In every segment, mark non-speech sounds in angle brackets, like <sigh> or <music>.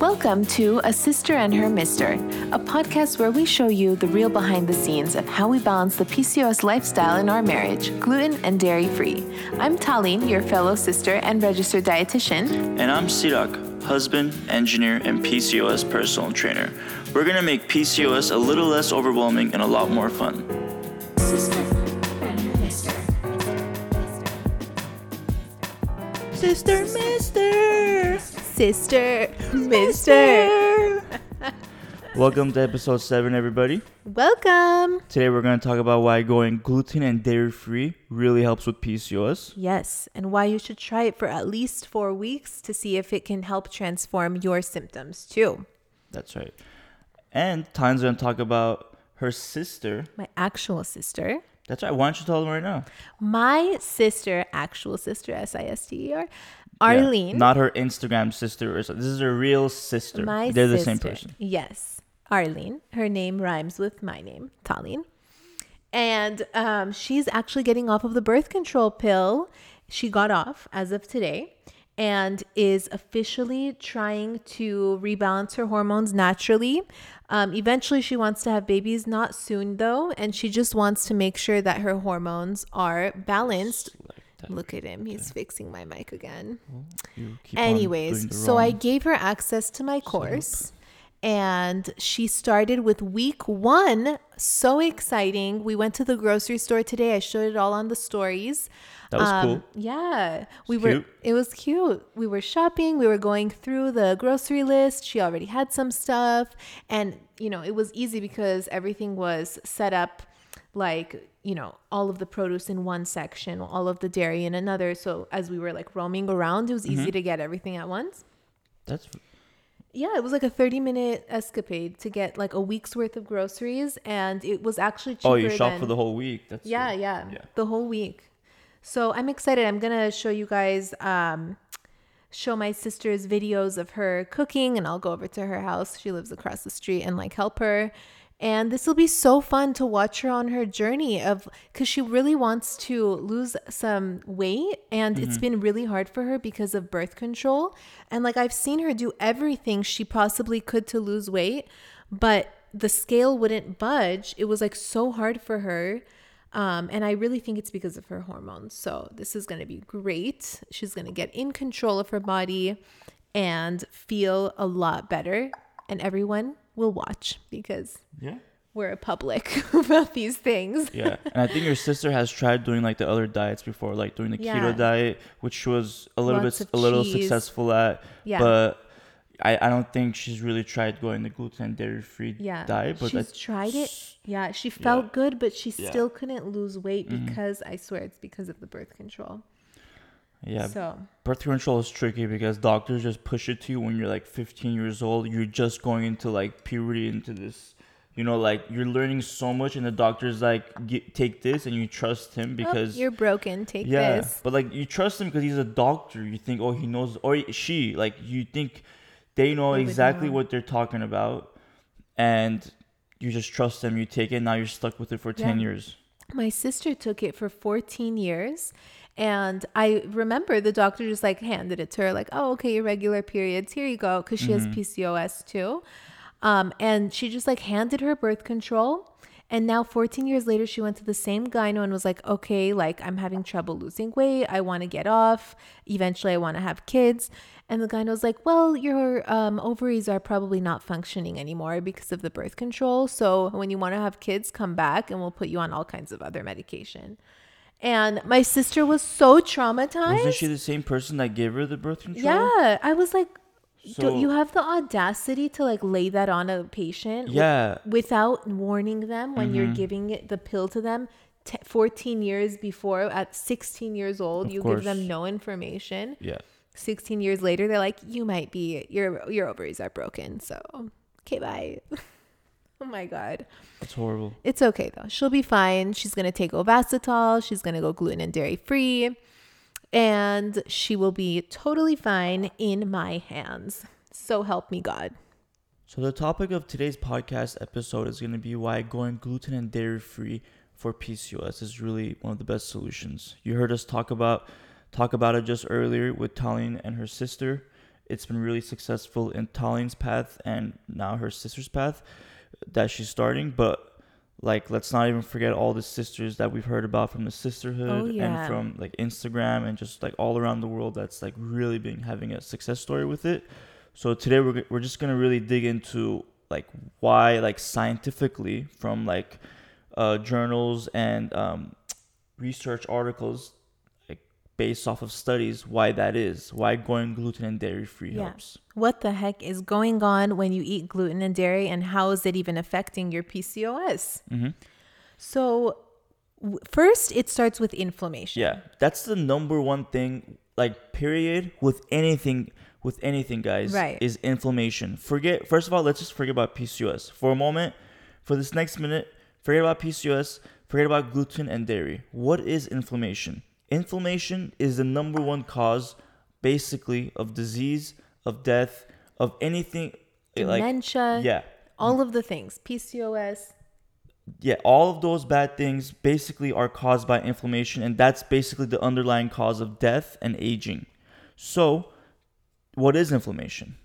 Welcome to A Cyster and Her Mister, a podcast where we show you the real behind the scenes of how we balance the PCOS lifestyle in our marriage, gluten and dairy free. I'm Tallene, your fellow sister and registered dietitian. And I'm Sirak, husband, engineer, and PCOS personal trainer. We're gonna make PCOS a little less overwhelming and a lot more fun. Cyster and Her Mister. Sister Mister. Sister, Mister. <laughs> Welcome to episode 7, everybody. Welcome. Today we're gonna talk about why going gluten and dairy free really helps with PCOS. Yes, and why you should try it for at least four weeks to see if it can help transform your symptoms too. That's right. And Tan's gonna talk about her sister. My actual sister. That's right. Why don't you tell them right now? My sister, actual sister, S I S T E R, Yeah. Arlene. Not her Instagram sister or something. This is her real sister. my They're the same person. Yes, Arlene. Her name rhymes with my name, Tallene. And um, she's actually getting off of the birth control pill. She got off as of today and is officially trying to rebalance her hormones naturally. Um, eventually, she wants to have babies, not soon though, and she just wants to make sure that her hormones are balanced. Look at him, he's fixing my mic again. On Anyways, so I gave her access to my course and she started with week one. So exciting. We went to the grocery store today. I showed it all on the stories. That was Um, cool. Yeah. We It's were cute. it was cute. We were shopping, we were going through the grocery list. She already had some stuff and you know, it was easy because everything was set up like you know all of the produce in one section all of the dairy in another. So as we were like roaming around it was Mm-hmm. easy to get everything at once. That's yeah it was like a 30 minute escapade to get like a week's worth of groceries and it was actually cheaper Oh, you shop than, for the whole week. That's yeah, yeah Yeah. the whole week. So i'm excited. I'm gonna show you guys um show my sister's videos of her cooking and i'll go over to her house. She lives across the street and like help her and this will be so fun to watch her on her journey of because she really wants to lose some weight and it's been really hard for her because of birth control and like i've seen her do everything she possibly could to lose weight but the scale wouldn't budge it was like so hard for her um, and I really think it's because of her hormones. So this is going to be great. She's going to get in control of her body and feel a lot better. And everyone will watch because Yeah. we're a public <laughs> about these things. Yeah, <laughs> <laughs> and I think your sister has tried doing like the other diets before, like doing the Yeah. keto diet, which she was a little Lots bit of a little cheese. successful at. Yeah. But I, I don't think she's really tried going the gluten and dairy free Yeah. diet. But She's I- tried it. Yeah. She felt good, but she Yeah. Mm-hmm. still couldn't lose weight because I swear it's because of the birth control. Yeah, So birth control is tricky because doctors just push it to you when you're like 15 years old. You're just going into like puberty, into this. You know, like you're learning so much, and the doctor's like, "Get- "Take this," and you trust him oh, because you're broken. Take yeah, this. but like you trust him because he's a doctor. You think, oh, he knows, or she, like you think they know exactly what they're talking about, and you just trust them. You take it. Now you're stuck with it for ten years. My sister took it for 14 years. And I remember the doctor just like handed it to her, like, oh, okay, irregular periods. Here you go. Cause she has PCOS too. Um, and she just like handed her birth control. And now 14 years later, she went to the same gyno and was like, okay, like I'm having trouble losing weight. I want to get off. Eventually, I want to have kids. And the gyno was like, well, your um, ovaries are probably not functioning anymore because of the birth control. So when you want to have kids, come back and we'll put you on all kinds of other medication. And my sister was so traumatized. Wasn't she the same person that gave her the birth control? Yeah, I was like, So- don't you have the audacity to like lay that on a patient? Yeah. Mm-hmm. without warning them when you're giving it, the pill to them. T- 14 years before, at 16 years old, Of you course. give them no information. Yeah. 16 years later, they're like, you might be your your ovaries are broken. So okay, bye. <laughs> <laughs> oh my god. That's horrible. It's okay though. She'll be fine. She's gonna take Ovasitol. She's gonna go gluten and dairy free, and she will be totally fine in my hands. So help me God. So the topic of today's podcast episode is going to be why going gluten and dairy free for PCOS is really one of the best solutions. You heard us talk about talk about it just earlier with Tallene and her sister. it's been really successful in Tallene's path and now her sister's path that she's starting. But like, let's not even forget all the sisters that we've heard about from the sisterhood Oh, yeah. and from like Instagram and just like all around the world that's like really been having a success story with it. So today we're, we're just gonna really dig into like why like scientifically from like uh, journals and um, research articles based off of studies why that is why going gluten and dairy free Yeah. helps What the heck is going on when you eat gluten and dairy, and how is it even affecting your PCOS? Mhm. So, w- first, it starts with inflammation. yeah that's the number one thing like period with anything with anything guys Right. is inflammation forget first of all let's just forget about pcos for a moment for this next minute forget about pcos forget about gluten and dairy what is inflammation inflammation is the number one cause basically of disease of death of anything eh, like Dementia, yeah all of the things, PCOS. yeah, all of those bad things basically are caused by inflammation, and that's basically the underlying cause of death and aging. So, what is inflammation?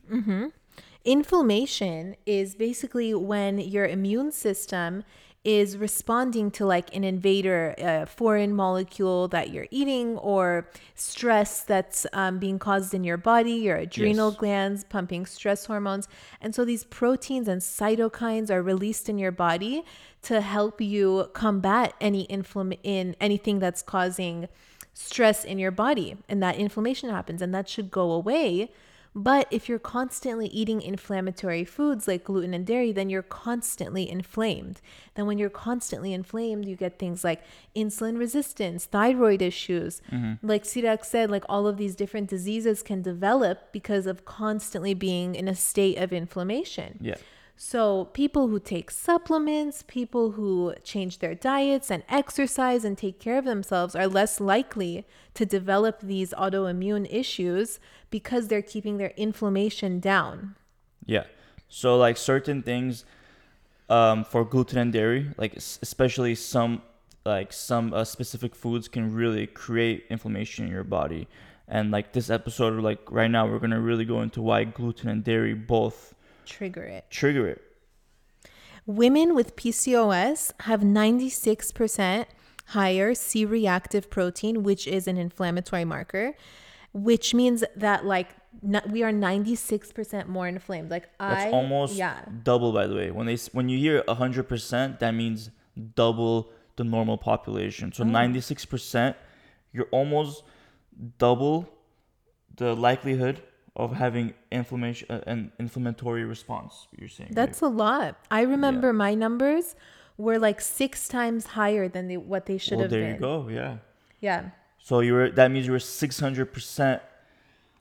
Inflammation is basically when your immune system is responding to like an invader, a foreign molecule that you're eating, or stress that's um, being caused in your body, your adrenal Yes. glands pumping stress hormones. And so these proteins and cytokines are released in your body to help you combat any inflamm- in anything that's causing stress in your body. And that inflammation happens, and that should go away. But if you're constantly eating inflammatory foods like gluten and dairy, then you're constantly inflamed. Then, when you're constantly inflamed, you get things like insulin resistance, thyroid issues. Mm-hmm. Like Sirak said, like all of these different diseases can develop because of constantly being in a state of inflammation. Yeah. So, people who take supplements, people who change their diets and exercise and take care of themselves are less likely to develop these autoimmune issues because they're keeping their inflammation down. Yeah. So, like certain things um, for gluten and dairy, like especially some like some uh, specific foods can really create inflammation in your body. And like this episode, like right now, we're gonna really go into why gluten and dairy both Trigger it. trigger it. Women with PCOS have 96% higher C reactive protein, which is an inflammatory marker, which means that like n- we are 96% more inflamed. Like That's I almost yeah. double, by the way. When they when you hear hundred percent, that means double the normal population. So ninety six percent, you're almost double the likelihood of having inflammation, uh, an inflammatory response. You're saying right? That's a lot. I remember my numbers were like six times higher than they, what they should well, have there been. There you go. Yeah. Yeah. So you were that means you were six hundred percent.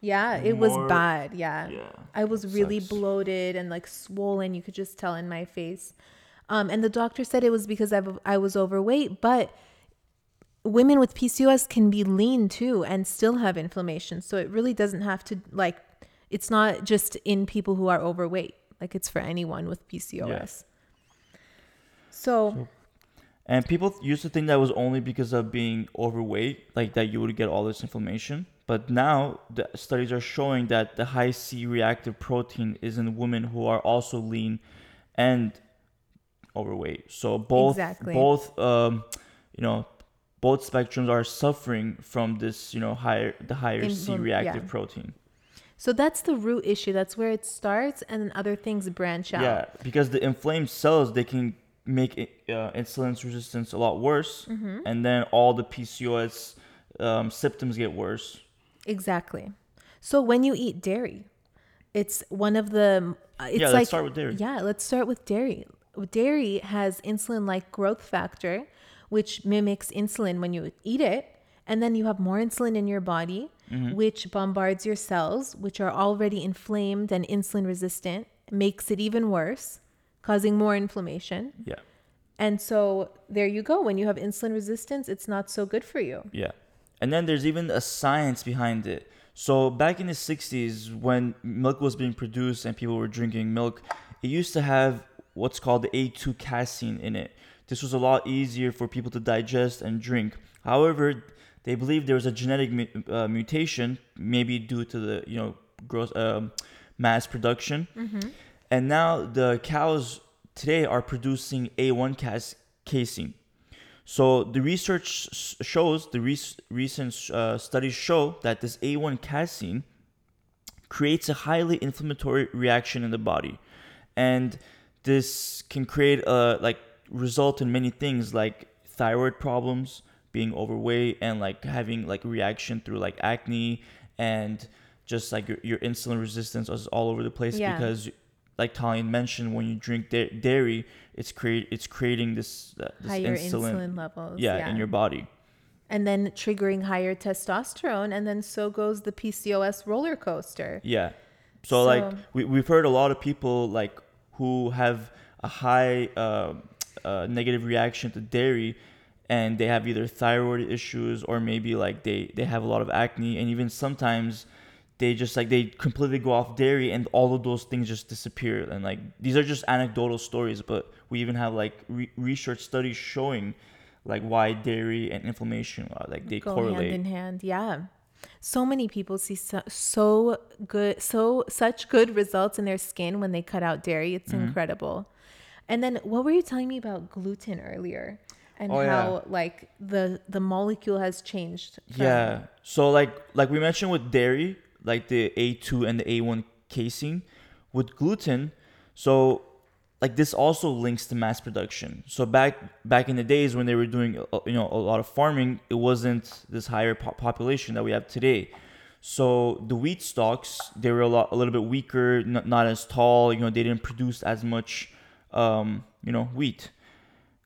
Yeah, it was bad. Yeah. Yeah. I was really Sucks. bloated and like swollen. You could just tell in my face. Um, and the doctor said it was because I, I was overweight, but women with PCOS can be lean too and still have inflammation. So it really doesn't have to like, it's not just in people who are overweight. Like it's for anyone with PCOS. So, And people used to think that was only because of being overweight, like that you would get all this inflammation. But now the studies are showing that the high C reactive protein is in women who are also lean and overweight. So both Exactly. both um, you know both spectrums are suffering from this you know higher the higher C reactive yeah. protein. so that's the root issue. That's where it starts, and then other things branch out. Yeah, because the inflamed cells they can make uh, insulin resistance a lot worse, Mm-hmm. and then all the PCOS um, symptoms get worse. Exactly. So when you eat dairy, it's one of the. uh, It's Yeah, like, let's start with dairy. Yeah, let's start with dairy. Dairy has insulin-like growth factor, which mimics insulin when you eat it, and then you have more insulin in your body, Mm-hmm. which bombards your cells, which are already inflamed and insulin resistant, makes it even worse, causing more inflammation. Yeah, And so there you go. When you have insulin resistance, it's not so good for you. yeah, and then there's even a science behind it. So back in the '60s, when milk was being produced and people were drinking milk, it used to have what's called the A2 casein in it. This was a lot easier for people to digest and drink. However, they believe there was a genetic mu- uh, mutation, maybe due to the you know gross um, mass production, Mm-hmm. And now the cows today are producing A1 cas- casein. So the research shows the rec- recent uh, studies show that this A1 casein creates a highly inflammatory reaction in the body, and this can create a like result in many things like thyroid problems, being overweight, and like having like reaction through like acne and just like your, your insulin resistance is all over the place Yeah. because like Tallene mentioned when you drink da- dairy it's create it's creating this, uh, this Higher insulin, insulin, levels. yeah, in your body and then triggering higher testosterone, and then so goes the PCOS roller coaster. Yeah. So, like we we've heard a lot of people like who have a high uh, uh, negative reaction to dairy, and they have either thyroid issues or maybe like they they have a lot of acne, and even sometimes they just like they completely go off dairy, and all of those things just disappear. And like these are just anecdotal stories, but we even have like re- research studies showing like why dairy and inflammation are like they go correlate. hand in hand. Yeah. So many people see so, so good, so such good results in their skin when they cut out dairy. It's Mm-hmm. incredible. And then what were you telling me about gluten earlier? And Oh, yeah. how like the the molecule has changed. from- Yeah. So like like we mentioned with dairy, like the A2 and the A1 casein, with gluten, so like this also links to mass production. So back back in the days when they were doing uh, you know a lot of farming, it wasn't this higher po- population that we have today. So the wheat stalks they were a lot a little bit weaker, not, not as tall. You know they didn't produce as much um, you know wheat.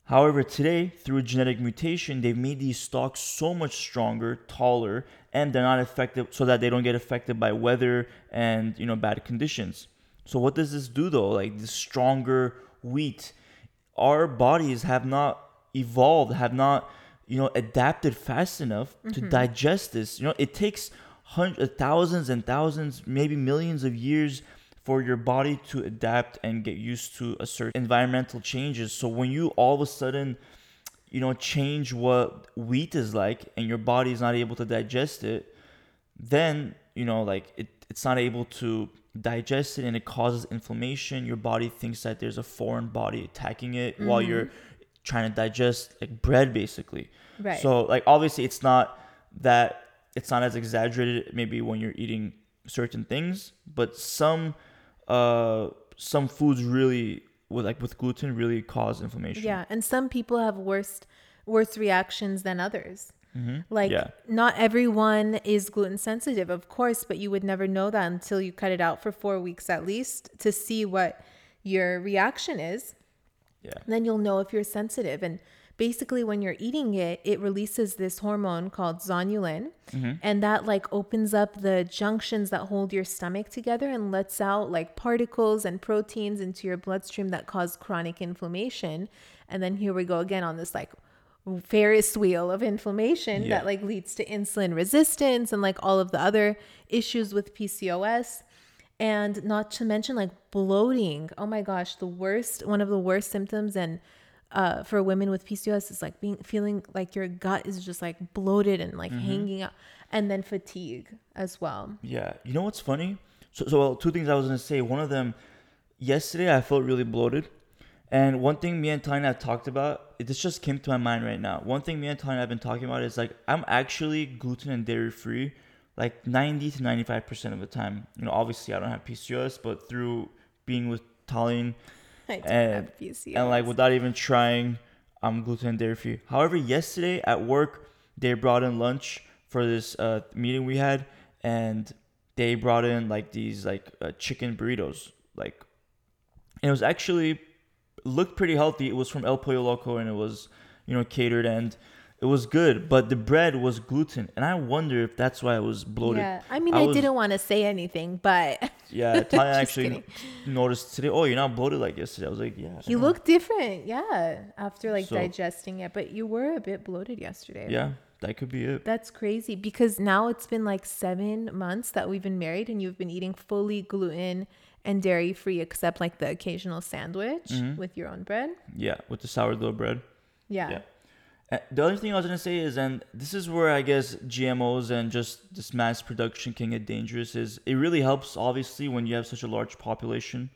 However, today, through genetic mutation, they've made these stalks so much stronger, taller, and they're not affected so that they don't get affected by weather and you know bad conditions. So what does this do though? Like this stronger wheat, our bodies have not evolved, have not you know adapted fast enough to mm-hmm. digest this. You know, it takes hundreds, uh, thousands and thousands, maybe millions of years for your body to adapt and get used to a certain environmental changes. So when you all of a sudden, you know, change what wheat is like and your body is not able to digest it, then, you know, like it, it's not able to digest it and it causes inflammation. Your body thinks that there's a foreign body attacking it while you're trying to digest like bread basically. Right. So like obviously it's not that it's not as exaggerated maybe when you're eating certain things, but some uh some foods really with like with gluten really cause inflammation. Yeah, and some people have worse worse reactions than others. Like Mm-hmm. Yeah. not everyone is gluten sensitive, of course, but you would never know that until you cut it out for 4 weeks at least to see what your reaction is. Yeah. Then you'll know if you're sensitive and basically when you're eating it, it releases this hormone called zonulin mm-hmm. and that like opens up the junctions that hold your stomach together and lets out like particles and proteins into your bloodstream that cause chronic inflammation. And then here we go again on this like Ferris wheel of inflammation Yeah. that like leads to insulin resistance and like all of the other issues with PCOS. And not to mention like bloating. Oh my gosh, the worst, one of the worst symptoms and uh, for women with PCOS is like being feeling like your gut is just like bloated and like hanging out, and then fatigue as well. Yeah. You know what's funny? So, so well, two things I was gonna say. One of them, yesterday I felt really bloated, and one thing me and Tanya have talked about, it this just came to my mind right now. One thing me and Tanya have been talking about is like I'm actually gluten and dairy free, like 90 to 95 percent of the time. You know, obviously I don't have PCOS, but through being with Tallene <laughs> I don't and, have PCOS. and like without even trying, I'm gluten and dairy free. However, yesterday at work, they brought in lunch for this uh, meeting we had, and they brought in like these like uh, chicken burritos, like, it was actually looked pretty healthy. It was from El Pollo Loco, and it was you know catered and. It was good, but the bread was gluten, and I wonder if that's why I was bloated. yeah, I mean, I I, was- didn't want to say anything, but <laughs> Yeah, <laughs> Just actually kidding. noticed today. Oh, you're not bloated like yesterday. I was like, yeah. You know." look different. Yeah, after like So- digesting it, but you were a bit bloated yesterday. Yeah, that could be it. That's crazy because now it's been like seven months that we've been married and you've been eating fully gluten and dairy free, except like the occasional sandwich Mm-hmm. with your own bread. Yeah, with the sourdough bread. Yeah. Yeah. Uh, The other thing I was gonna say is, and this is where I guess GMOs and just this mass production can get dangerous. Is it really helps obviously when you have such a large population,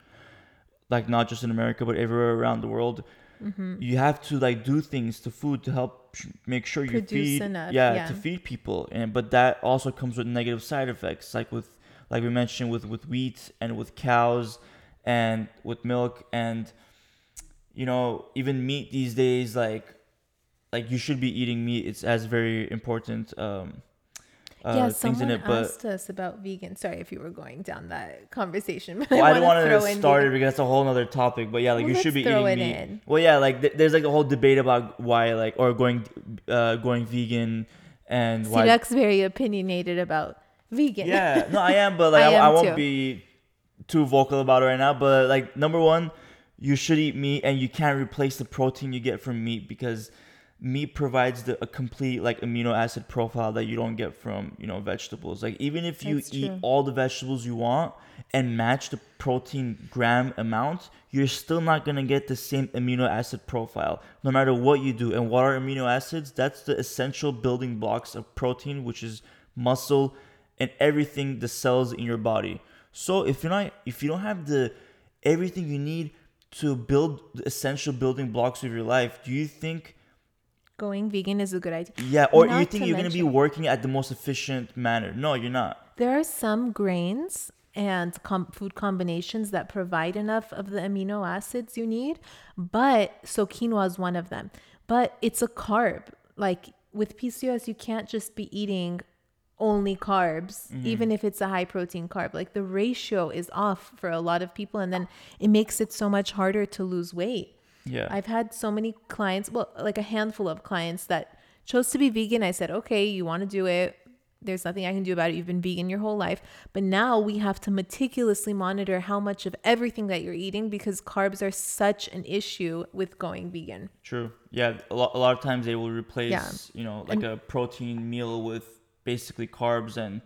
like not just in America but everywhere around the world. Mm-hmm. You have to like do things to food to help make sure you Produce feed, enough, yeah, yeah. to feed people. And but that also comes with negative side effects, like with like we mentioned with with wheat and with cows and with milk and you know even meat these days like like you should be eating meat it's as very important um uh, yeah, things someone in it but asked us about vegan. Sorry if you were going down that conversation. <laughs> But well, I don't wanna want throw start it because that's a whole other topic. But yeah, like Well, you should be eating meat. in. Well, yeah, like th- there's like a whole debate about why like or going uh going vegan and why. Sidak's very opinionated about vegan. Yeah, no, I am, but <laughs> like I I, I won't too. be too vocal about it right now. But like number one, you should eat meat, and you can't replace the protein you get from meat because meat provides the, a complete like amino acid profile that you don't get from you know vegetables. Like even if you That's eat true. all the vegetables you want and match the protein gram amount, you're still not gonna get the same amino acid profile no matter what you do. And what are amino acids? That's the essential building blocks of protein, which is muscle and everything the cells in your body. So if you're not if you don't have the everything you need to build the essential building blocks of your life, do you think Going vegan is a good idea. yeah, or you think you're gonna be working at the most efficient manner? No, you're not. There are some grains and com- food combinations that provide enough of the amino acids you need, but so quinoa is one of them. But it's a carb. Like with PCOS, you can't just be eating only carbs, Mm-hmm. even if it's a high protein carb. Like the ratio is off for a lot of people, and then it makes it so much harder to lose weight. Yeah. I've had so many clients, well, like a handful of clients that chose to be vegan. I said, okay, you want to do it. There's nothing I can do about it. You've been vegan your whole life. But now we have to meticulously monitor how much of everything that you're eating because carbs are such an issue with going vegan. True. Yeah, a lot, a lot of times they will replace, Yeah. you know, like a protein meal with basically carbs and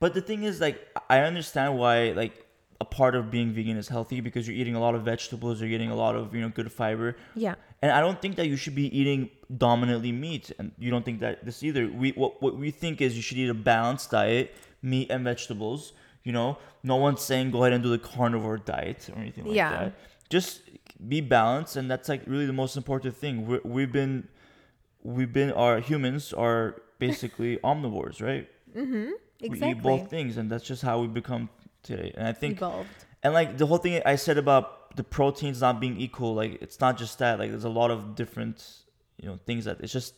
but the thing is like I understand why like a part of being vegan is healthy because you're eating a lot of vegetables, you're getting a lot of, you know, good fiber. Yeah. And I don't think that you should be eating dominantly meat and you don't think that this either. We what what we think is you should eat a balanced diet, meat and vegetables, you know. No one's saying go ahead and do the carnivore diet or anything like Yeah. that just be balanced and that's like really the most important thing We're, we've been we've been our humans are basically <laughs> omnivores right Mm-hmm. Exactly. we eat both things and that's just how we become today and i think Evolved. and like the whole thing i said about the proteins not being equal like it's not just that like there's a lot of different you know things that it's just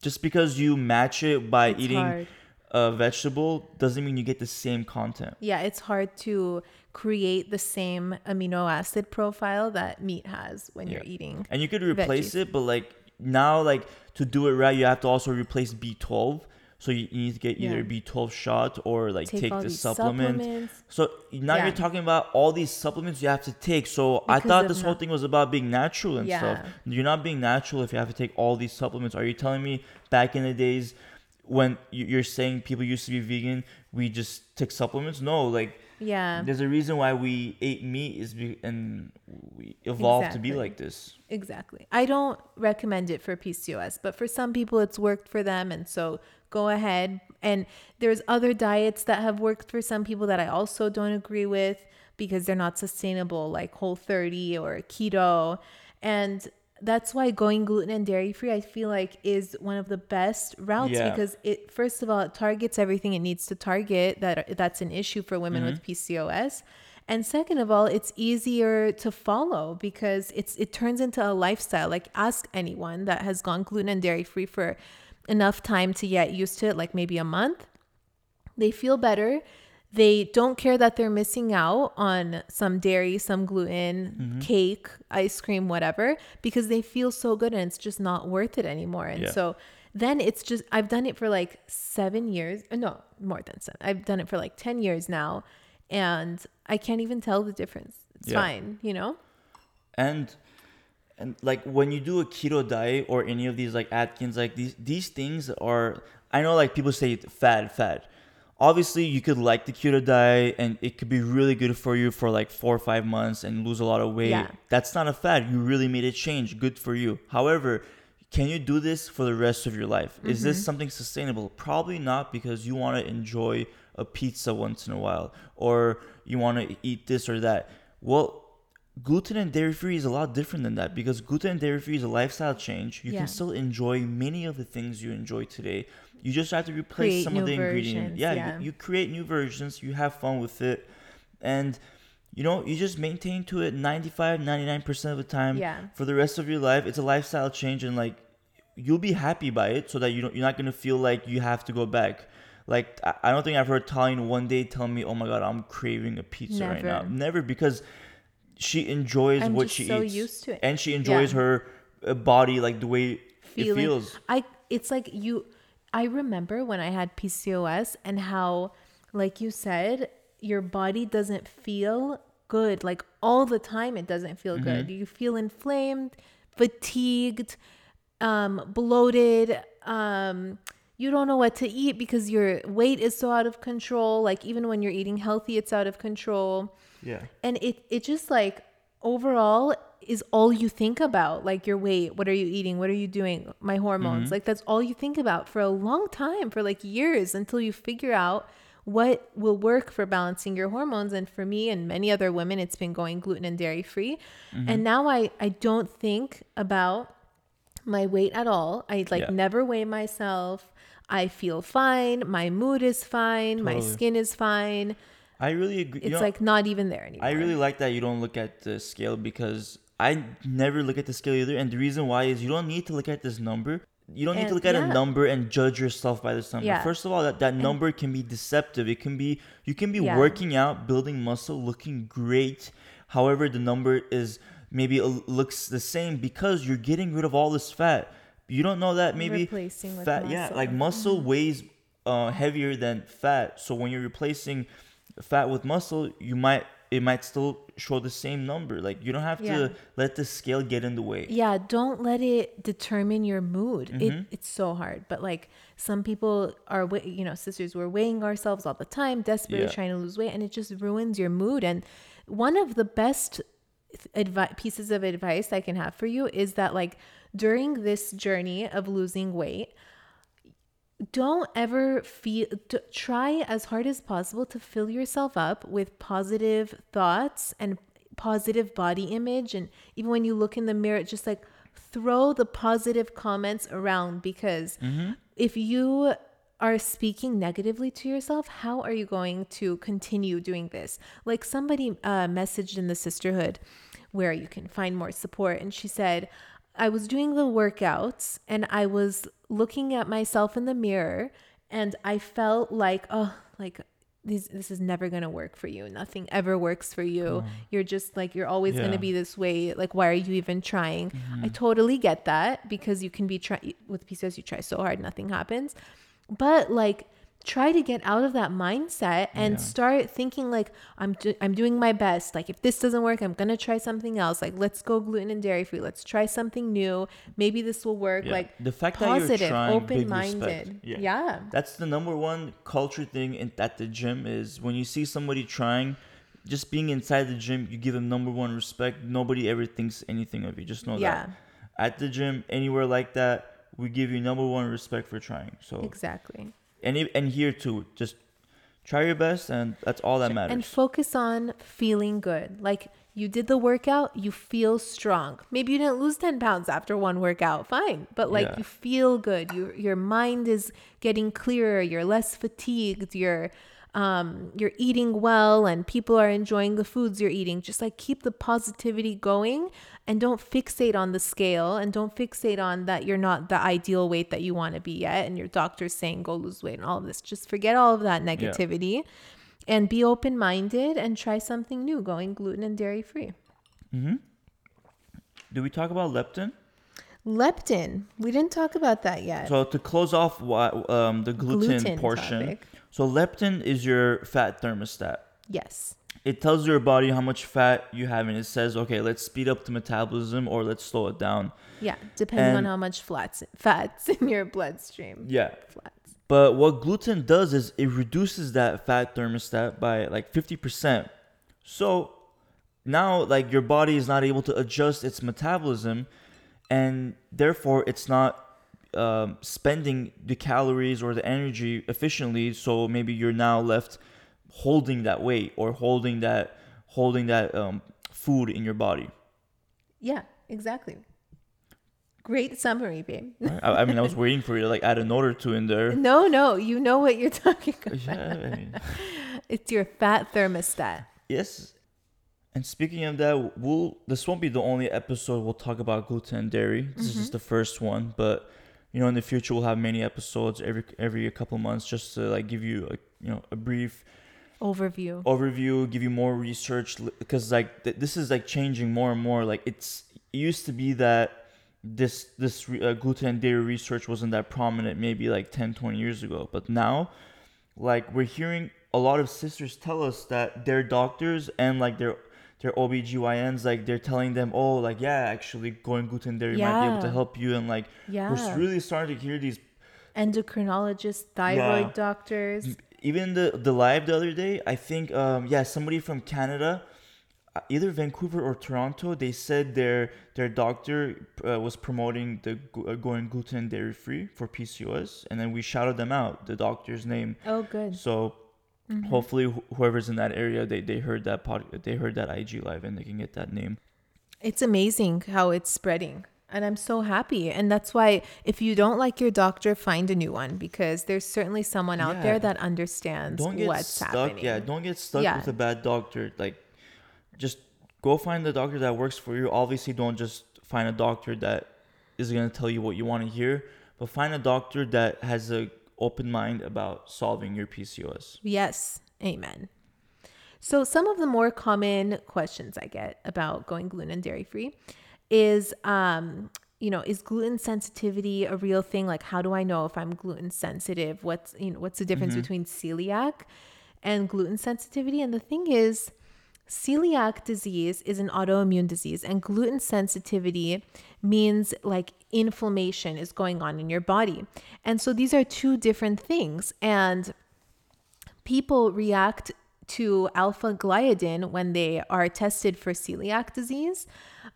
just because you match it by It's eating hard. a vegetable doesn't mean you get the same content Yeah, it's hard to create the same amino acid profile that meat has when you're eating. and you could replace veggies. it but like now like to do it right you have to also replace b12 so you, you need to get either Yeah. b12 shot or like take, all the supplement supplements. so now Yeah. you're talking about all these supplements you have to take so i thought this whole thing was about being natural and stuff you're not being natural if you have to take all these supplements are you telling me back in the days when you- you're saying people used to be vegan we just took supplements no like Yeah. there's a reason why we ate meat is be, and we evolved to be like this Exactly. I don't recommend it for PCOS, but for some people it's worked for them and so go ahead. And there's other diets that have worked for some people that I also don't agree with because they're not sustainable like whole 30 or keto. And that's why going gluten and dairy free I feel like is one of the best routes Yeah. because it first of all it targets everything it needs to target that that's an issue for women with mm-hmm. PCOS. And second of all, it's easier to follow because it's it turns into a lifestyle. Like ask anyone that has gone gluten and dairy free for enough time to get used to it, like maybe a month. They feel better. They don't care that they're missing out on some dairy, some gluten, cake, ice cream, whatever, because they feel so good and it's just not worth it anymore. And Yeah. so then it's just, I've done it for like seven years. uh, No, more than seven. I've done it for like 10 years now. And I can't even tell the difference. It's Yeah. fine, you know? and and like when you do a keto diet or any of these like Atkins, like these these things are I know like people say fad fad. Obviously, you could like the keto diet and it could be really good for you for like four or five months and lose a lot of weight. Yeah. That's not a fad. You really made a change. Good for you. However, can you do this for the rest of your life? Is Mm-hmm. this something sustainable? Probably not because you want to enjoy a pizza once in a while or you want to eat this or that. Well, gluten and dairy free is a lot different than that because gluten and dairy free is a lifestyle change. You Yeah. can still enjoy many of the things you enjoy today. You just have to replace Create some of the ingredients. Yeah, yeah. You, you create new versions, you have fun with it. And you know, you just maintain to it 95, 99% of the time Yeah. for the rest of your life. It's a lifestyle change and like you'll be happy by it so that you don't you're not gonna feel like you have to go back. Like I, I don't think I've heard Tallene one day tell me, "Oh my god, I'm craving a pizza right now." Never. Never because she enjoys I'm what she so eats used to it. and she enjoys Yeah. her uh, body like the way feeling. it feels. I it's like you I remember when I had PCOS and how like you said your body doesn't feel good like all the time it doesn't feel good. Mm-hmm. You feel inflamed, fatigued, um bloated, um you don't know what to eat because your weight is so out of control. Like even when you're eating healthy, it's out of control Yeah. and it it just like overall is all you think about like your weight what are you eating what are you doing my hormones mm-hmm. like that's all you think about for a long time for like years until you figure out what will work for balancing your hormones. And for me and many other women it's been going gluten and dairy free. Mm-hmm. And now i i don't think about my weight at all. I like Yeah. never weigh myself. I feel fine. My mood is fine. My skin is fine I really agree. it's you know, like not even there anymore I really like that you don't look at the scale because I never look at the scale either. And the reason why is you don't need to look at this number. You don't need to look at a number and judge yourself by this number. Yeah. First of all, that, that number can be deceptive. It can be you can be Yeah. working out, building muscle, looking great. However, the number is maybe looks the same because you're getting rid of all this fat. You don't know that maybe Replacing with fat. Yeah, like muscle weighs uh, heavier than fat. So when you're replacing fat with muscle, you might it might still show the same number. Like you don't have Yeah. to let the scale get in the way. yeah don't let it determine your mood Mm-hmm. it, it's so hard but like some people are you know sisters we're weighing ourselves all the time desperately Yeah. trying to lose weight and it just ruins your mood and one of the best advi- pieces of advice i can have for you is that like during this journey of losing weight don't ever feel try as hard as possible to fill yourself up with positive thoughts and positive body image. And even when you look in the mirror just like throw the positive comments around because if you are speaking negatively to yourself how are you going to continue doing this? Like somebody uh, messaged in the sisterhood where you can find more support and she said I was doing the workouts and I was looking at myself in the mirror and I felt like, oh, like this this is never gonna work for you. Nothing ever works for you. You're just like you're always Yeah. gonna be this way. Like, why are you even trying? I mm-hmm. totally get that because you can be try with PCOS, you try so hard, nothing happens. But like try to get out of that mindset and Yeah. start thinking like I'm do- I'm doing my best. Like if this doesn't work, I'm going to try something else. Like let's go gluten and dairy free. Let's try something new. Maybe this will work. Yeah. Like the fact that you're positive, trying, open-minded. Yeah. Yeah. That's the number one culture thing in, at the gym is when you see somebody trying, just being inside the gym, you give them number one respect. Nobody ever thinks anything of you. Just know that. At the gym, anywhere like that, we give you number one respect for trying. So Exactly. And and here too, just try your best, and that's all that matters. And focus on feeling good. Like you did the workout, you feel strong. Maybe you didn't lose 10 pounds after one workout, fine. But like Yeah. you feel good. Your your mind is getting clearer, you're less fatigued, you're um you're eating well and people are enjoying the foods you're eating. Just like keep the positivity going and don't fixate on the scale and don't fixate on that you're not the ideal weight that you want to be yet and your doctor's saying go lose weight and all of this. Just forget all of that negativity and be open minded and try something new, going gluten and dairy free. mm-hmm. Did we talk about leptin? Leptin, we didn't talk about that yet. So to close off um, the gluten, Gluten portion, topic. so leptin is your fat thermostat. yes. It tells your body how much fat you have, and it says, okay, let's speed up the metabolism or let's slow it down. Yeah, depending on how much flats, fats <laughs> in your bloodstream. Yeah. Flats. But what gluten does is it reduces that fat thermostat by like 50%. So now, like, your body is not able to adjust its metabolism. and therefore it's not um, spending the calories or the energy efficiently. So maybe you're now left holding that weight or holding that holding that um, food in your body. Yeah, exactly. Great summary, babe. I, I mean, I was <laughs> waiting for you to like add a note or two in there. No, no, you know what you're <laughs> talking about. Yeah, I mean, <laughs> It's your fat thermostat. yes. And speaking of that, we'll this won't be the only episode we'll talk about gluten and dairy. This is the first one, but you know, in the future we'll have many episodes every every couple months just to like give you a you know a brief Overview. overview, give you more research because like th- this is like changing more and more. Like it's it used to be that this this uh, gluten and dairy research wasn't that prominent maybe like 10 20 years ago but now like we're hearing a lot of sisters tell us that their doctors and like their their OBGYNs like they're telling them oh like yeah actually going gluten dairy might be able to help you and like Yeah. we're really starting to hear these Endocrinologists, thyroid Yeah. doctors. Even the the live the other day i think um yeah somebody from canada uh, either vancouver or toronto they said their their doctor uh, was promoting the uh, going gluten and dairy free for pcos and then we shouted them out the doctor's name Oh, good. so hopefully wh- whoever's in that area they, they heard that pod they heard that ig live and they can get that name It's amazing how it's spreading. And I'm so happy. And that's why if you don't like your doctor, find a new one because there's certainly someone out Yeah. there that understands don't get what's stuck happening. yeah don't get stuck Yeah. with a bad doctor like just go find the doctor that works for you obviously don't just find a doctor that is going to tell you what you want to hear but find a doctor that has a open mind about solving your pcos Yes. Amen. So, some of the more common questions I get about going gluten and dairy free is, um, you know, is gluten sensitivity a real thing? Like, how do I know if I'm gluten sensitive? What's, you know, what's the difference between celiac and gluten sensitivity? And the thing is, celiac disease is an autoimmune disease, and gluten sensitivity means like inflammation is going on in your body. And so these are two different things. And people react to alpha gliadin when they are tested for celiac disease,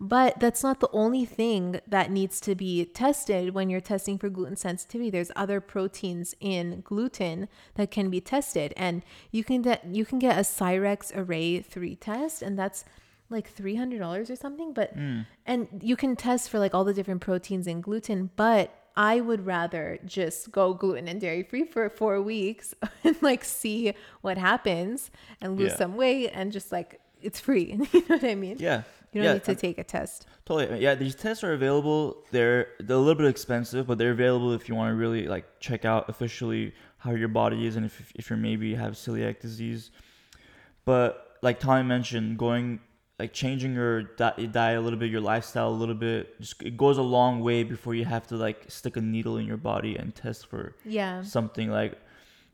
but that's not the only thing that needs to be tested when you're testing for gluten sensitivity. There's other proteins in gluten that can be tested, and you can get you can get a Cyrex Array 3 test, and that's like $300 or something but mm. and you can test for like all the different proteins in gluten but I would rather just go gluten and dairy free for four weeks <laughs> and like see what happens and lose Yeah. some weight and just like it's free. <laughs> you know what I mean? yeah You don't yeah, need to I'm- take a test. Totally. Yeah, these tests are available. They're they're a little bit expensive, but they're available if you want to really like check out officially how your body is and if if you maybe have celiac disease. But like Tommy mentioned, going like changing your di- diet a little bit, your lifestyle a little bit, just it goes a long way before you have to like stick a needle in your body and test for Yeah. something like.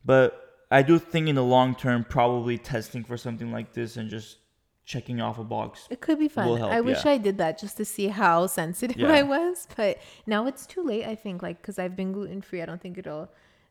But I do think in the long term, probably testing for something like this and just checking off a box It could be fun. help, I wish yeah. I did that just to see how sensitive Yeah. <laughs> I was, but now it's too late. I think like because I've been gluten free, I don't think it'll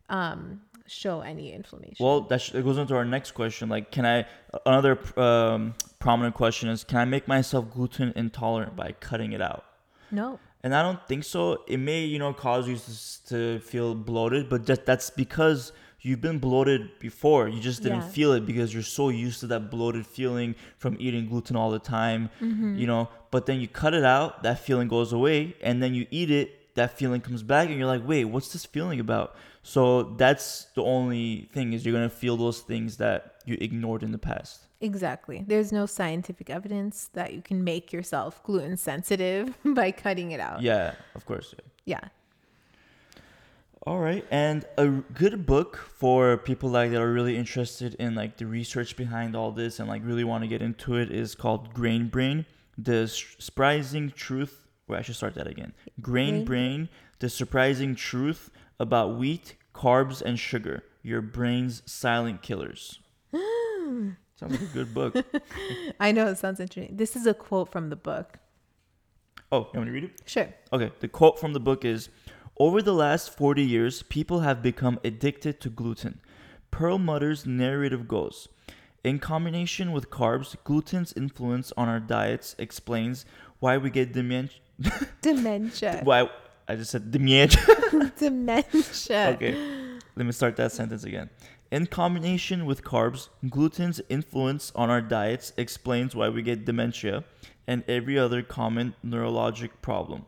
um, show any inflammation. Well, that, sh- goes into our next question. Like, can I? Another um, prominent question is, can I make myself gluten intolerant by cutting it out? no. And I don't think so. It may, you know, cause you to, to feel bloated, but that, that's because you've been bloated before. You just didn't Yeah. feel it because you're so used to that bloated feeling from eating gluten all the time, mm-hmm. you know. But then you cut it out, that feeling goes away, and then you eat it, that feeling comes back, and you're like, wait, what's this feeling about? So that's the only thing is you're gonna feel those things that you ignored in the past. Exactly. There's no scientific evidence that you can make yourself gluten sensitive <laughs> by cutting it out. Yeah, of course. Yeah. All right, and a good book for people like that are really interested in like the research behind all this and like really want to get into it is called Grain Brain: The Surprising Truth. Wait, I should start that again. Grain Grain Brain: The Surprising Truth About Wheat, Carbs, and Sugar. Your brain's silent killers. <gasps> Sounds like a good book. <laughs> I know it sounds interesting. This is a quote from the book. Oh, you want me to read it? Sure. Okay, the quote from the book is Over the last 40 years, people have become addicted to gluten. Perlmutter's narrative goes In combination with carbs, gluten's influence on our diets explains why we get demen- <laughs> Dementia. Why? I just said dementia. <laughs> Dementia. okay, let me start that sentence again. In combination with carbs, gluten's influence on our diets explains why we get dementia and every other common neurologic problem.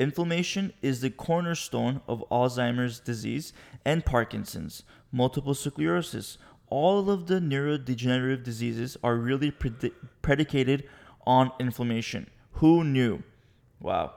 Inflammation is the cornerstone of Alzheimer's disease and Parkinson's, multiple sclerosis. All of the neurodegenerative diseases are really predi- predicated on inflammation. Who knew? Wow.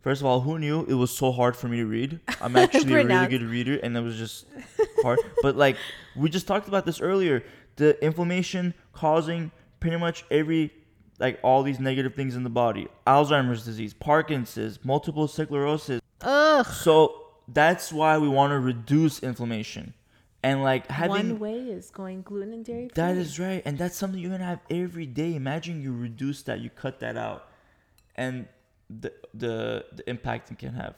First of all, who knew it was so hard for me to read? I'm <laughs> actually a really good reader, and it was just <laughs> hard. But like we just talked about this earlier, the inflammation causing pretty much every like all these negative things in the body: Alzheimer's disease, Parkinson's, multiple sclerosis. Ugh. So that's why we want to reduce inflammation, and like having One way is going gluten and dairy free. that is right, and that's something you're gonna have every day. Imagine you reduce that, you cut that out, and the the the impact it can have.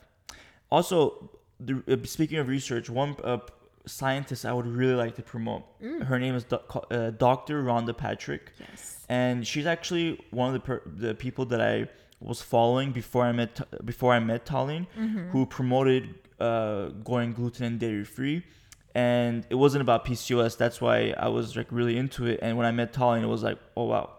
Also, the, uh, speaking of research, one uh, scientist I would really like to promote. Her name is doc, uh, Dr. Rhonda Patrick, Yes. and she's actually one of the per, the people that I was following before I met before I met Tallene, who promoted uh, going gluten and dairy free. And it wasn't about PCOS. That's why I was like really into it. And when I met Tallene, it was like, oh wow.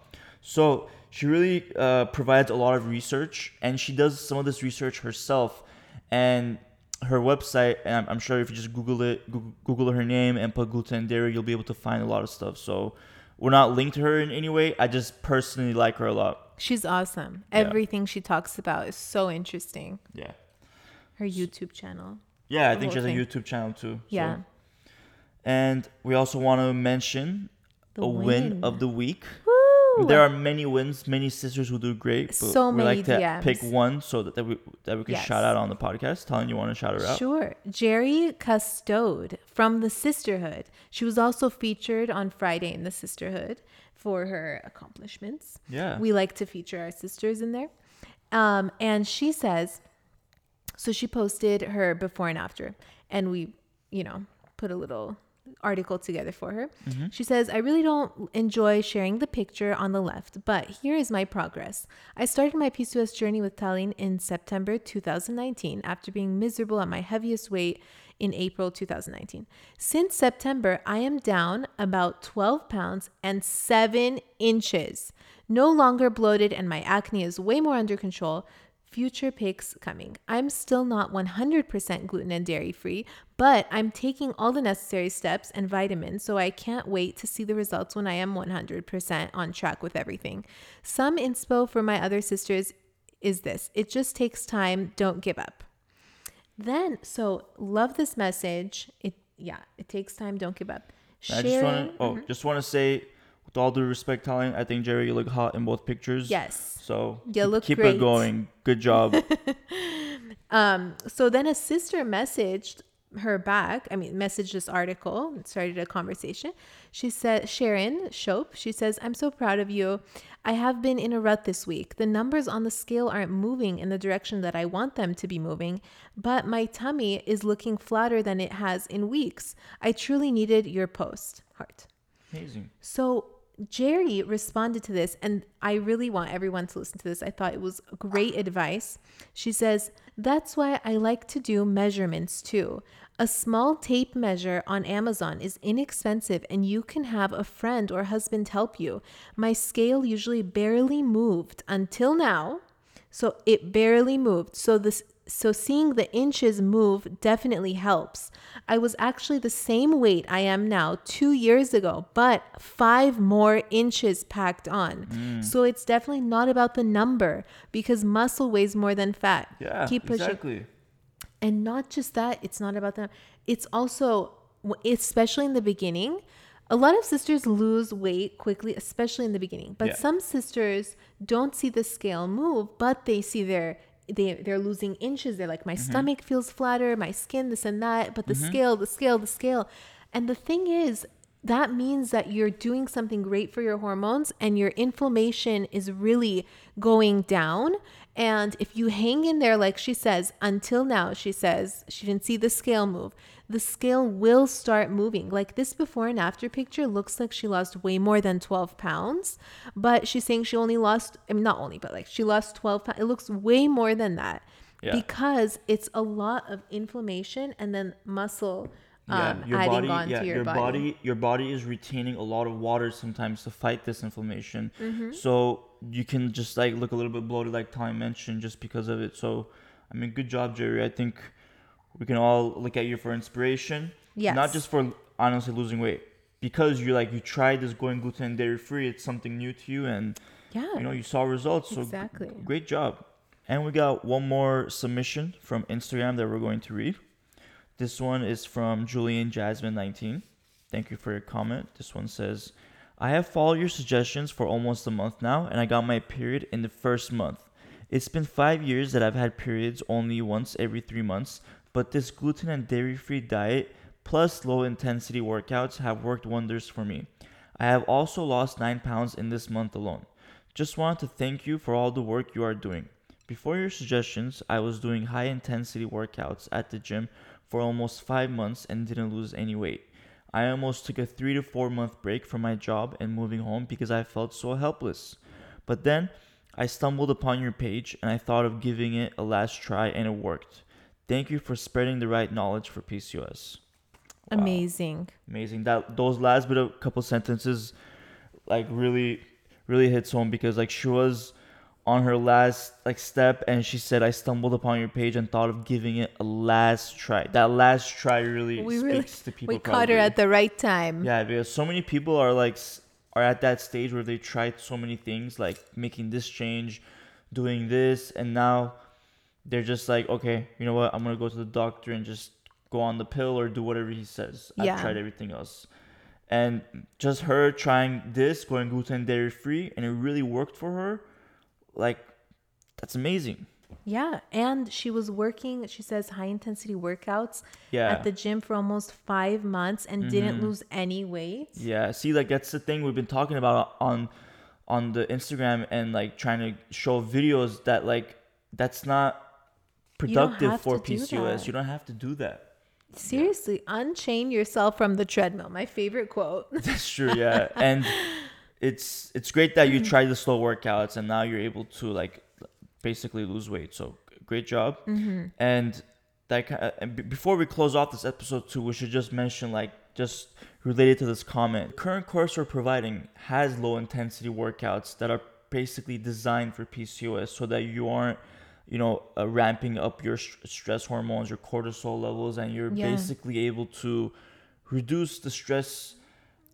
So she really uh, provides a lot of research, and she does some of this research herself. And her website, and I'm, I'm sure if you just Google it, Google, her name and put gluten and dairy, you'll be able to find a lot of stuff. So we're not linked to her in any way. I just personally like her a lot. She's awesome. Yeah. Everything she talks about is so interesting. Yeah. Her YouTube channel. Yeah, I think she has whole a. YouTube channel too. so- Yeah. And we also want to mention The a win. win. of the week. Woo! There are many wins, many sisters who do great. But So we many like to DMs. pick one so that, that we that we can Yes. shout out on the podcast. Telling you want to shout her out. Sure. Jerry Custode from the Sisterhood. She was also featured on Friday in the Sisterhood for her accomplishments. Yeah. We like to feature our sisters in there. Um, and she says, so she posted her before and after, and we, you know, put a little article together for her. Mm-hmm. She says, I really don't enjoy sharing the picture on the left, but here is my progress. I started my PCOS journey with Tallene in September 2019 after being miserable at my heaviest weight in April 2019. Since September, I am down about 12 pounds and 7 inches. No longer bloated, and my acne is way more under control. Future picks coming. I'm still not 100% gluten and dairy free, but I'm taking all the necessary steps and vitamins, so I can't wait to see the results when I am 100% on track with everything. Some inspo for my other sisters is this it just takes time, don't give up. Then, so love this message. It, yeah, it takes time, don't give up. I just want to oh, Mhm. just want to say, with all due respect, Tallene, I think Jerry, you look hot in both pictures. yes. So You keep- look keep great. it going. Good job. <laughs> Um, so then a sister messaged her back. I mean, messaged this article and started a conversation. She said, Sharon Shope, she says, I'm so proud of you. I have been in a rut this week. The numbers on the scale aren't moving in the direction that I want them to be moving, but my tummy is looking flatter than it has in weeks. I truly needed your post. Heart. Amazing. So Jerry responded to this, and I really want everyone to listen to this. I thought it was great advice. She says, That's why I like to do measurements too. A small tape measure on Amazon is inexpensive, and you can have a friend or husband help you. My scale usually barely moved until now. So it barely moved. So this so seeing the inches move definitely helps. I was actually the same weight I am now 2 years ago, but 5 more inches packed on. Mm. So it's definitely not about the number because muscle weighs more than fat. Yeah. Keep pushing. Exactly. And not just that, it's not about that. It's also, especially in the beginning, a lot of sisters lose weight quickly, especially in the beginning. But Yeah. some sisters don't see the scale move, but they see their they they're losing inches. They're like, my mm-hmm. stomach feels flatter, my skin, this and that. But the mm-hmm. scale, the scale, the scale. And the thing is, that means that you're doing something great for your hormones and your inflammation is really going down And if you hang in there, like she says, until now, she says she didn't see the scale move. The scale will start moving. Like this before and after picture looks like she lost way more than 12 pounds, but she's saying she only lost, I mean, not only, but like she lost 12 pounds. It looks way more than that Yeah. because it's a lot of inflammation and then muscle um, your adding body, on yeah, to your, your body. body, your body is retaining a lot of water sometimes to fight this inflammation. Mm-hmm. So you can just like look a little bit bloated, like Ty mentioned, just because of it. So, I mean, good job, Jerry. I think we can all look at you for inspiration. Yes. Not just for honestly losing weight, because you like you tried this going gluten and dairy free. It's something new to you, and Yeah. you know you saw results. So g- Exactly. great job. And we got one more submission from Instagram that we're going to read. This one is from Julian Jasmine 19. Thank you for your comment. This one says, I have followed your suggestions for almost a month now, and I got my period in the first month. It's been five years that I've had periods only once every three months, but this gluten and dairy free diet plus low intensity workouts have worked wonders for me. I have also lost 9 pounds in this month alone. Just wanted to thank you for all the work you are doing. Before your suggestions, I was doing high intensity workouts at the gym for almost 5 months and didn't lose any weight. I almost took a 3 to 4 month break from my job and moving home because I felt so helpless. But then I stumbled upon your page and I thought of giving it a last try and it worked. Thank you for spreading the right knowledge for PCOS. Wow. Amazing. Amazing. That those last bit of couple sentences like really really hits home because like she was on her last like step and she said I stumbled upon your page and thought of giving it a last try. That last try really We speaks really to people we caught her at the right time. Yeah, because so many people are like are at that stage where they tried so many things, like making this change, doing this, and now they're just like, okay, you know what? I'm gonna go to the doctor and just go on the pill or do whatever he says. Yeah. I've tried everything else, and just her trying this, going gluten dairy free, and it really worked for her. Like, that's amazing. Yeah, and she was working, she says high intensity workouts Yeah. at the gym for almost 5 months and didn't mm-hmm. lose any weight. Yeah, see, like that's the thing we've been talking about on on the Instagram and like trying to show videos that like that's not productive for PCOS. You don't have to do that. Seriously, unchain yourself from the treadmill. My favorite quote. <laughs> That's true, <laughs> yeah. and it's it's great that you Mm-hmm. tried the slow workouts and now you're able to like basically lose weight. So great job. Mm-hmm. And that uh, and b- before we close off this episode too, we should just mention like just related to this comment. Current course we're providing has low intensity workouts that are basically designed for PCOS so that you aren't you know uh, ramping up your st- stress hormones, your cortisol levels, and you're Yeah. basically able to reduce the stress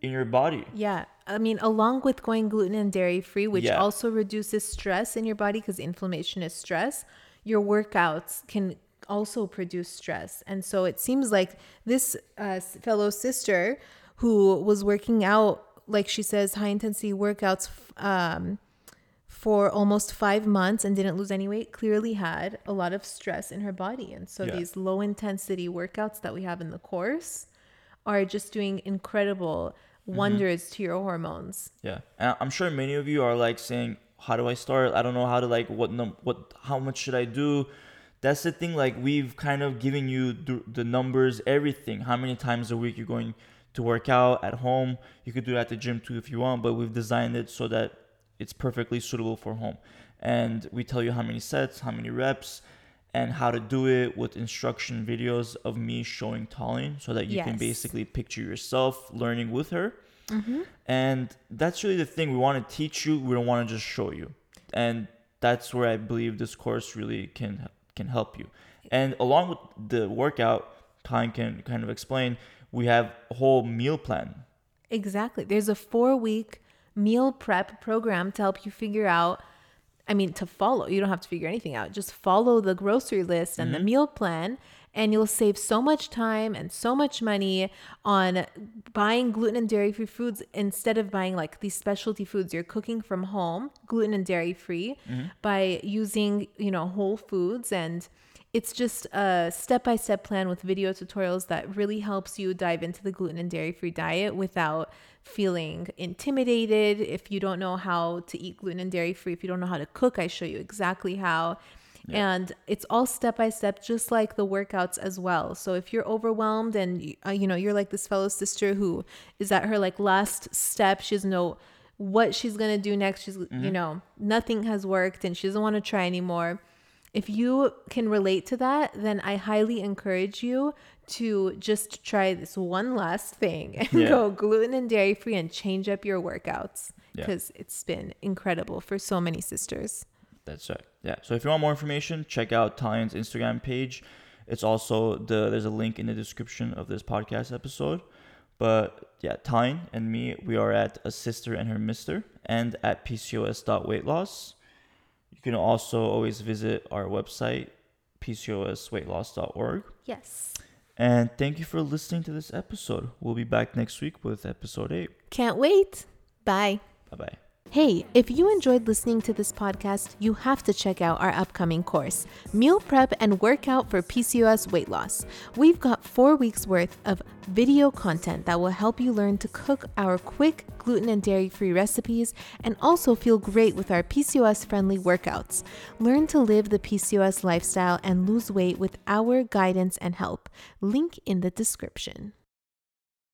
in your body. Yeah. I mean, along with going gluten and dairy free, which Yeah. also reduces stress in your body because inflammation is stress, your workouts can also produce stress. And so it seems like this uh, fellow sister who was working out, like she says, high intensity workouts um, for almost five months and didn't lose any weight, clearly had a lot of stress in her body. And so Yeah. these low intensity workouts that we have in the course are just doing incredible Mm-hmm. wonders to your hormones. Yeah, and I'm sure many of you are like saying, "How do I start? I don't know how to like what num what how much should I do?" That's the thing. Like we've kind of given you the, the numbers, everything. How many times a week you're going to work out at home? You could do it at the gym too if you want, but we've designed it so that it's perfectly suitable for home. And we tell you how many sets, how many reps, and how to do it with instruction videos of me showing Tallene so that you can basically picture yourself learning with her. Mm-hmm. And that's really the thing. We want to teach you. We don't want to just show you. And that's where I believe this course really can can help you. And along with the workout, Tyne can kind of explain. We have a whole meal plan. Exactly. There's a four week meal prep program to help you figure out. I mean, to follow. You don't have to figure anything out. Just follow the grocery list and the mm-hmm. meal plan, and you'll save so much time and so much money on buying gluten and dairy free foods instead of buying like these specialty foods you're cooking from home, gluten and dairy free, mm-hmm. by using, you know, whole foods. And it's just a step by step plan with video tutorials that really helps you dive into the gluten and dairy free diet without feeling intimidated. If you don't know how to eat gluten and dairy free, if you don't know how to cook, I show you exactly how. And it's all step by step, just like the workouts as well. So if you're overwhelmed and uh, you know you're like this fellow sister who is at her like last step, she doesn't know what she's gonna do next. She's you know nothing has worked and she doesn't want to try anymore. If you can relate to that, then I highly encourage you to just try this one last thing and Yeah. go gluten and dairy free and change up your workouts Yeah. because it's been incredible for so many sisters. That's right. Yeah. So if you want more information, check out Tallene's Instagram page. It's also the there's a link in the description of this podcast episode. But yeah, Talion and me, we are at a Cyster and her mister and at pcos.weightloss. You can also always visit our website, pcosweightloss.org. Yes. And thank you for listening to this episode. We'll be back next week with episode 8. Can't wait. Bye. Bye bye. Hey, if you enjoyed listening to this podcast, you have to check out our upcoming course, Meal Prep and Workout for PCOS Weight Loss. We've got four weeks worth of video content that will help you learn to cook our quick gluten and dairy free recipes and also feel great with our PCOS friendly workouts. Learn to live the PCOS lifestyle and lose weight with our guidance and help. Link in the description.